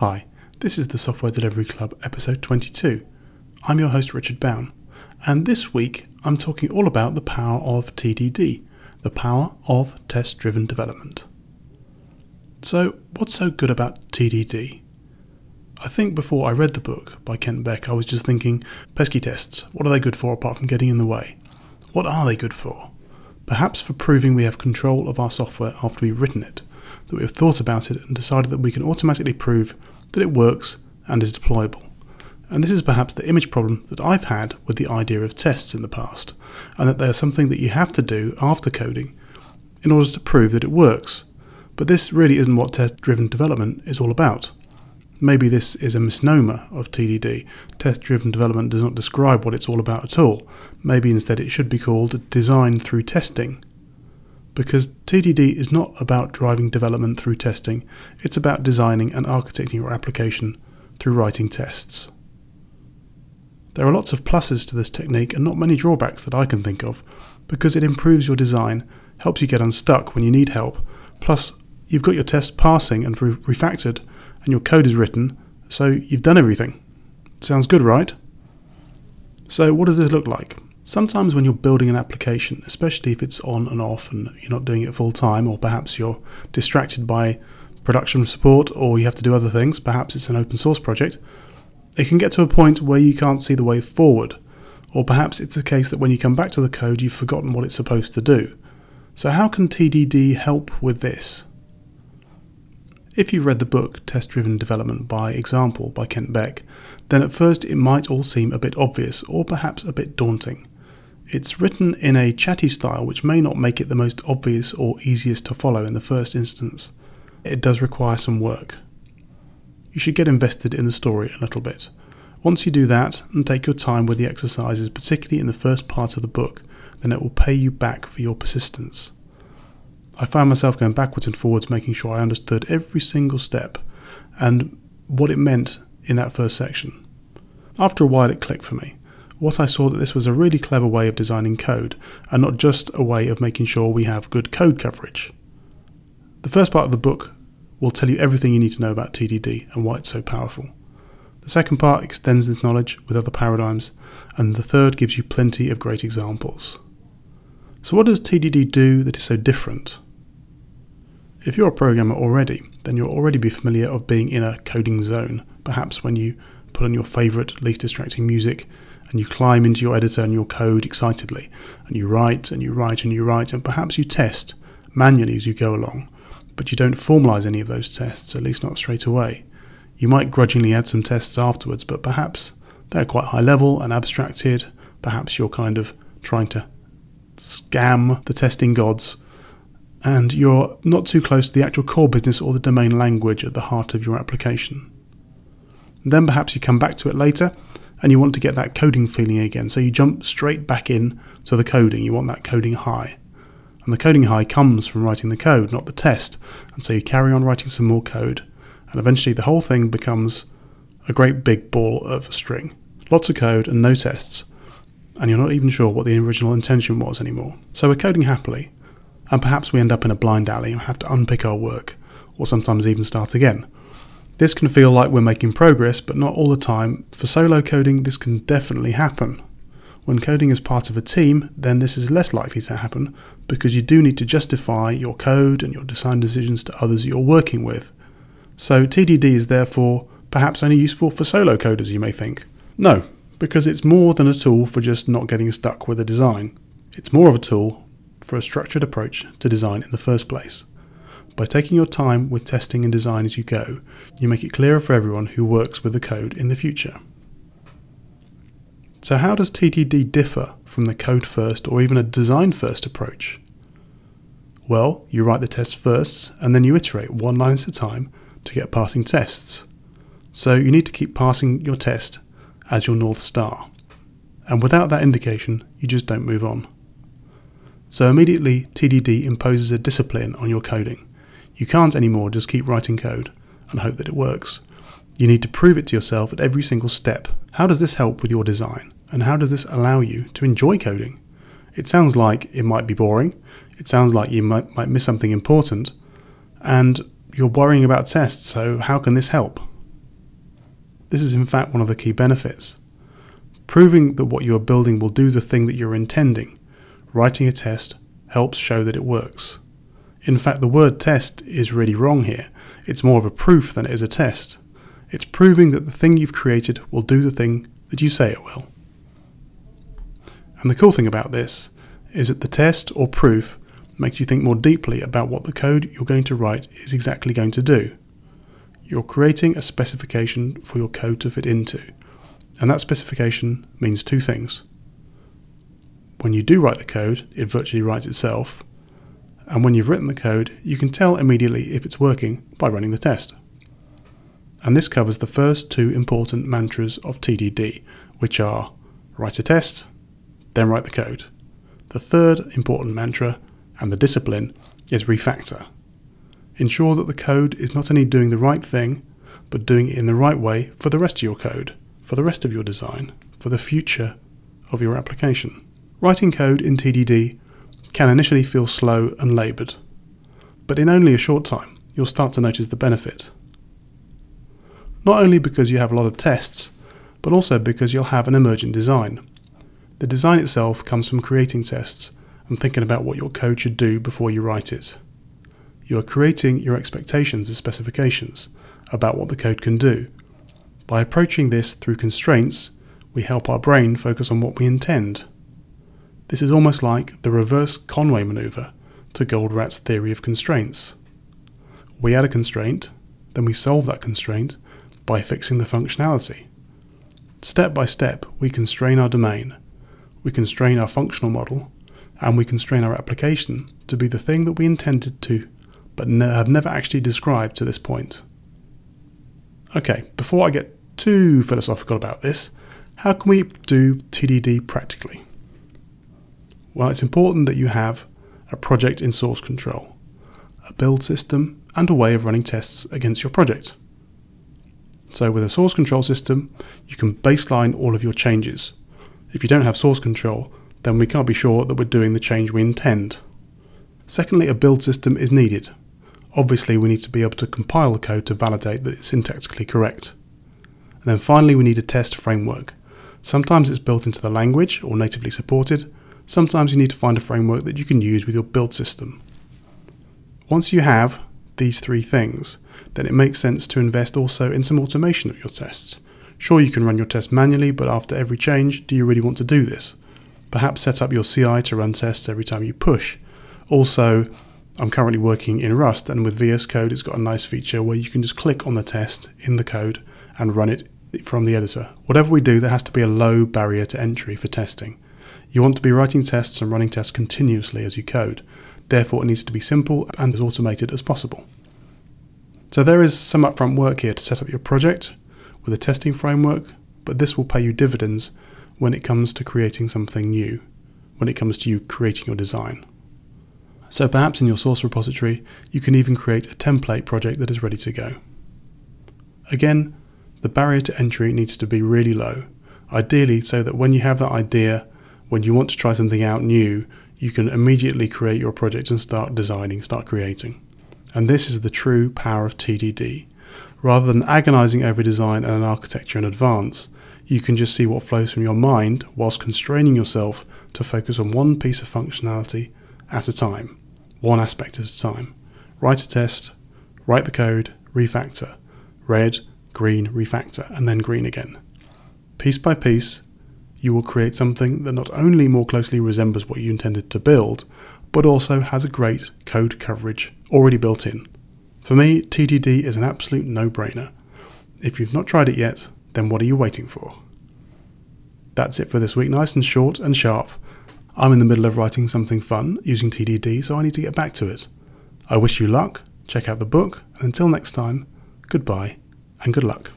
Hi, this is the Software Delivery Club, episode 22. I'm your host, Richard Bown, and this week I'm talking all about the power of TDD, the power of test driven development. So, what's so good about TDD? I think before I read the book by Kent Beck, I was just thinking pesky tests, what are they good for apart from getting in the way? What are they good for? Perhaps for proving we have control of our software after we've written it, that we have thought about it and decided that we can automatically prove that it works and is deployable. And this is perhaps the image problem that I've had with the idea of tests in the past, and that they are something that you have to do after coding in order to prove that it works. But this really isn't what test driven development is all about. Maybe this is a misnomer of TDD. Test driven development does not describe what it's all about at all. Maybe instead it should be called design through testing. Because TDD is not about driving development through testing, it's about designing and architecting your application through writing tests. There are lots of pluses to this technique and not many drawbacks that I can think of, because it improves your design, helps you get unstuck when you need help, plus, you've got your tests passing and refactored, and your code is written, so you've done everything. Sounds good, right? So, what does this look like? Sometimes, when you're building an application, especially if it's on and off and you're not doing it full time, or perhaps you're distracted by production support or you have to do other things, perhaps it's an open source project, it can get to a point where you can't see the way forward. Or perhaps it's a case that when you come back to the code, you've forgotten what it's supposed to do. So, how can TDD help with this? If you've read the book Test Driven Development by Example by Kent Beck, then at first it might all seem a bit obvious or perhaps a bit daunting. It's written in a chatty style which may not make it the most obvious or easiest to follow in the first instance. It does require some work. You should get invested in the story a little bit. Once you do that and take your time with the exercises, particularly in the first part of the book, then it will pay you back for your persistence. I found myself going backwards and forwards, making sure I understood every single step and what it meant in that first section. After a while, it clicked for me what I saw that this was a really clever way of designing code, and not just a way of making sure we have good code coverage. The first part of the book will tell you everything you need to know about TDD and why it's so powerful. The second part extends this knowledge with other paradigms, and the third gives you plenty of great examples. So, what does TDD do that is so different? If you're a programmer already, then you'll already be familiar of being in a coding zone, perhaps when you put on your favourite, least distracting music and you climb into your editor and your code excitedly, and you write and you write and you write, and perhaps you test manually as you go along, but you don't formalize any of those tests, at least not straight away. You might grudgingly add some tests afterwards, but perhaps they're quite high level and abstracted. Perhaps you're kind of trying to scam the testing gods, and you're not too close to the actual core business or the domain language at the heart of your application. Then perhaps you come back to it later and you want to get that coding feeling again. So you jump straight back in to the coding. You want that coding high. And the coding high comes from writing the code, not the test. And so you carry on writing some more code, and eventually the whole thing becomes a great big ball of string. Lots of code and no tests. And you're not even sure what the original intention was anymore. So we're coding happily, and perhaps we end up in a blind alley and have to unpick our work, or sometimes even start again. This can feel like we're making progress, but not all the time. For solo coding, this can definitely happen. When coding is part of a team, then this is less likely to happen because you do need to justify your code and your design decisions to others you're working with. So TDD is therefore perhaps only useful for solo coders, you may think. No, because it's more than a tool for just not getting stuck with a design. It's more of a tool for a structured approach to design in the first place. By taking your time with testing and design as you go, you make it clearer for everyone who works with the code in the future. So, how does TDD differ from the code first or even a design first approach? Well, you write the tests first and then you iterate one line at a time to get passing tests. So, you need to keep passing your test as your North Star. And without that indication, you just don't move on. So, immediately, TDD imposes a discipline on your coding. You can't anymore just keep writing code and hope that it works. You need to prove it to yourself at every single step. How does this help with your design? And how does this allow you to enjoy coding? It sounds like it might be boring. It sounds like you might, might miss something important. And you're worrying about tests, so how can this help? This is in fact one of the key benefits. Proving that what you are building will do the thing that you're intending, writing a test helps show that it works. In fact, the word test is really wrong here. It's more of a proof than it is a test. It's proving that the thing you've created will do the thing that you say it will. And the cool thing about this is that the test or proof makes you think more deeply about what the code you're going to write is exactly going to do. You're creating a specification for your code to fit into, and that specification means two things. When you do write the code, it virtually writes itself, and when you've written the code, you can tell immediately if it's working by running the test. And this covers the first two important mantras of TDD, which are write a test, then write the code. The third important mantra and the discipline is refactor. Ensure that the code is not only doing the right thing, but doing it in the right way for the rest of your code, for the rest of your design, for the future of your application. Writing code in TDD can initially feel slow and laboured, but in only a short time, you'll start to notice the benefit. Not only because you have a lot of tests, but also because you'll have an emergent design. The design itself comes from creating tests and thinking about what your code should do before you write it. You are creating your expectations and specifications about what the code can do. By approaching this through constraints, we help our brain focus on what we intend. This is almost like the reverse Conway maneuver to Goldratt's theory of constraints. We add a constraint, then we solve that constraint by fixing the functionality. Step by step, we constrain our domain, we constrain our functional model, and we constrain our application to be the thing that we intended to, but ne- have never actually described to this point. Okay, before I get too philosophical about this, how can we do TDD practically? Well, it's important that you have a project in source control, a build system, and a way of running tests against your project. So, with a source control system, you can baseline all of your changes. If you don't have source control, then we can't be sure that we're doing the change we intend. Secondly, a build system is needed. Obviously, we need to be able to compile the code to validate that it's syntactically correct. And then finally, we need a test framework. Sometimes it's built into the language or natively supported, sometimes you need to find a framework that you can use with your build system. Once you have these three things, then it makes sense to invest also in some automation of your tests. Sure, you can run your tests manually, but after every change, do you really want to do this? Perhaps set up your CI to run tests every time you push. Also, I'm currently working in Rust, and with VS Code, it's got a nice feature where you can just click on the test in the code and run it from the editor. Whatever we do, there has to be a low barrier to entry for testing. You want to be writing tests and running tests continuously as you code. Therefore, it needs to be simple and as automated as possible. So, there is some upfront work here to set up your project with a testing framework, but this will pay you dividends when it comes to creating something new, when it comes to you creating your design. So, perhaps in your source repository, you can even create a template project that is ready to go. Again, the barrier to entry needs to be really low, ideally, so that when you have that idea when you want to try something out new, you can immediately create your project and start designing, start creating. And this is the true power of TDD. Rather than agonizing over design and an architecture in advance, you can just see what flows from your mind whilst constraining yourself to focus on one piece of functionality at a time, one aspect at a time. Write a test, write the code, refactor, red, green, refactor, and then green again. Piece by piece, you will create something that not only more closely resembles what you intended to build, but also has a great code coverage already built in. For me, TDD is an absolute no brainer. If you've not tried it yet, then what are you waiting for? That's it for this week, nice and short and sharp. I'm in the middle of writing something fun using TDD, so I need to get back to it. I wish you luck, check out the book, and until next time, goodbye and good luck.